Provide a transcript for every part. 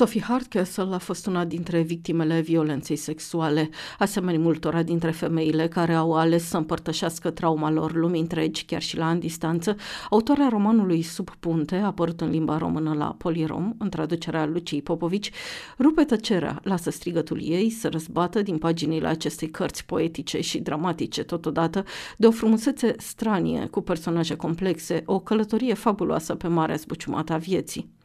Sophie Hardcastle a fost una dintre victimele violenței sexuale, asemenea multora dintre femeile care au ales să împărtășească trauma lor lumii întregi, chiar și la an distanță. Autoarea romanului Sub punte, apărut în limba română la Polirom, în traducerea Lucii Popovici, rupe tăcerea, lasă strigătul ei să răzbată din paginile acestei cărți poetice și dramatice totodată, de o frumusețe stranie, cu personaje complexe, o călătorie fabuloasă pe marea zbuciumată a vieții.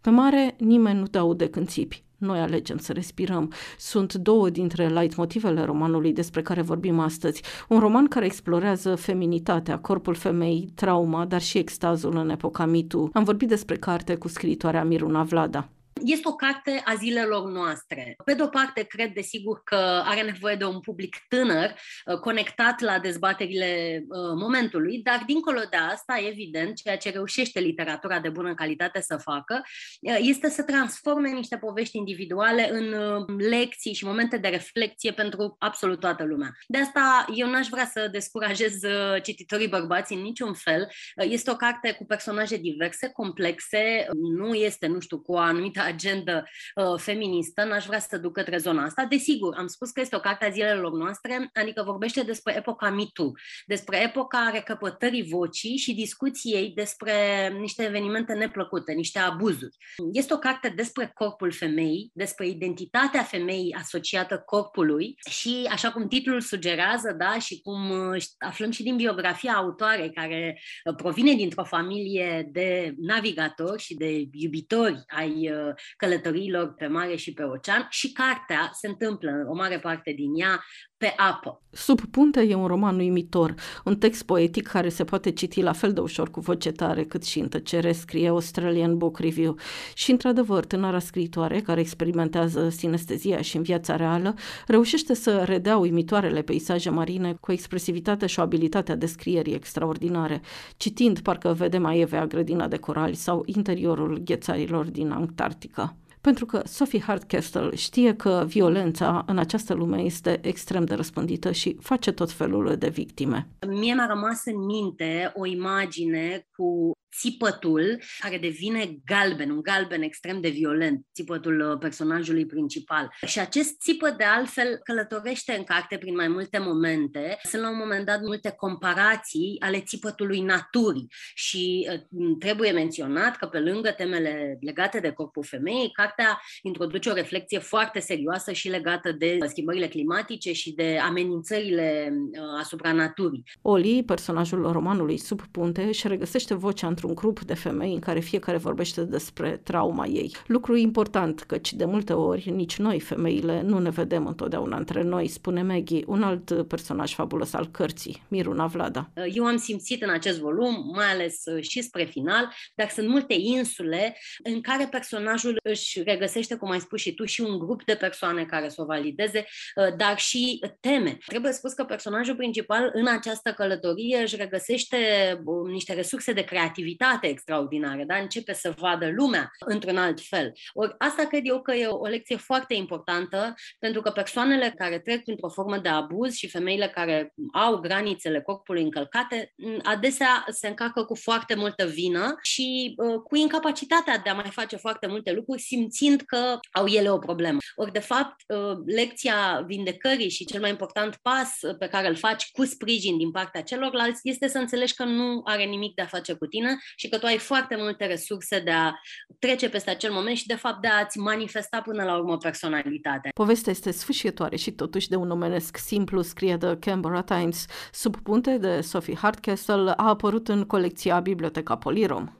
Pe mare nimeni nu te aude când țipi. Noi alegem să respirăm. Sunt două dintre leitmotivele romanului despre care vorbim astăzi. Un roman care explorează feminitatea, corpul femeii, trauma, dar și extazul în epoca mitu. Am vorbit despre carte cu scriitoarea Miruna Vlada. Este o carte a zilelor noastre. Pe de o parte, cred desigur că are nevoie de un public tânăr, uh, conectat la dezbaterile uh, momentului, dar dincolo de asta, evident, ceea ce reușește literatura de bună calitate să facă, uh, este să transforme niște povești individuale în lecții și momente de reflexie pentru absolut toată lumea. De asta eu n-aș vrea să descurajez cititorii bărbați în niciun fel. Este o carte cu personaje diverse, complexe, nu este, nu știu, cu o anumită agendă uh, feministă, n-aș vrea să duc către zona asta. Desigur, am spus că este o carte a zilelor noastre, adică vorbește despre epoca mitu, despre epoca recăpătării vocii și discuției despre niște evenimente neplăcute, niște abuzuri. Este o carte despre corpul femeii, despre identitatea femeii asociată corpului și, așa cum titlul sugerează, da, și cum uh, aflăm și din biografia autoarei, care uh, provine dintr-o familie de navigatori și de iubitori ai uh, călătoriilor pe mare și pe ocean și cartea se întâmplă, o mare parte din ea, pe apă. Sub punte e un roman uimitor, un text poetic care se poate citi la fel de ușor cu voce tare cât și în tăcere, scrie Australian Book Review. Și, într-adevăr, tânăra scriitoare, care experimentează sinestezia și în viața reală, reușește să redea uimitoarele peisaje marine cu expresivitate și o abilitate a descrierii extraordinare. Citind, parcă vede mai evea grădina de corali sau interiorul ghețarilor din Antarctica pentru că Sophie Hardcastle știe că violența în această lume este extrem de răspândită și face tot felul de victime. Mie mi-a rămas în minte o imagine cu țipătul care devine galben, un galben extrem de violent, țipătul uh, personajului principal. Și acest țipăt, de altfel, călătorește în carte prin mai multe momente. Sunt la un moment dat multe comparații ale țipătului naturii și uh, trebuie menționat că pe lângă temele legate de corpul femeii, cartea introduce o reflexie foarte serioasă și legată de schimbările climatice și de amenințările uh, asupra naturii. Oli, personajul romanului Sub punte, își regăsește vocea într-un grup de femei în care fiecare vorbește despre trauma ei. Lucru important, căci de multe ori nici noi, femeile, nu ne vedem întotdeauna între noi, spune Maggie, un alt personaj fabulos al cărții, Miruna Vlada. Eu am simțit în acest volum, mai ales uh, și spre final, dar sunt multe insule în care personajul își regăsește, cum ai spus și tu, și un grup de persoane care să o valideze, uh, dar și teme. Trebuie spus că personajul principal în această călătorie își regăsește uh, niște resurse de creativitate creativitate extraordinară, da? începe să vadă lumea într-un alt fel. Ori asta cred eu că e o, o lecție foarte importantă, pentru că persoanele care trec printr-o formă de abuz și femeile care au granițele corpului încălcate, adesea se încarcă cu foarte multă vină și uh, cu incapacitatea de a mai face foarte multe lucruri, simțind că au ele o problemă. Ori, de fapt, uh, lecția vindecării și cel mai important pas pe care îl faci cu sprijin din partea celorlalți este să înțelegi că nu are nimic de a face cu tine și că tu ai foarte multe resurse de a trece peste acel moment și, de fapt, de a-ți manifesta până la urmă personalitatea. Povestea este sfârșitoare și totuși de un omenesc simplu, scrie The Canberra Times, sub punte de Sophie Hardcastle, a apărut în colecția Biblioteca Polirom.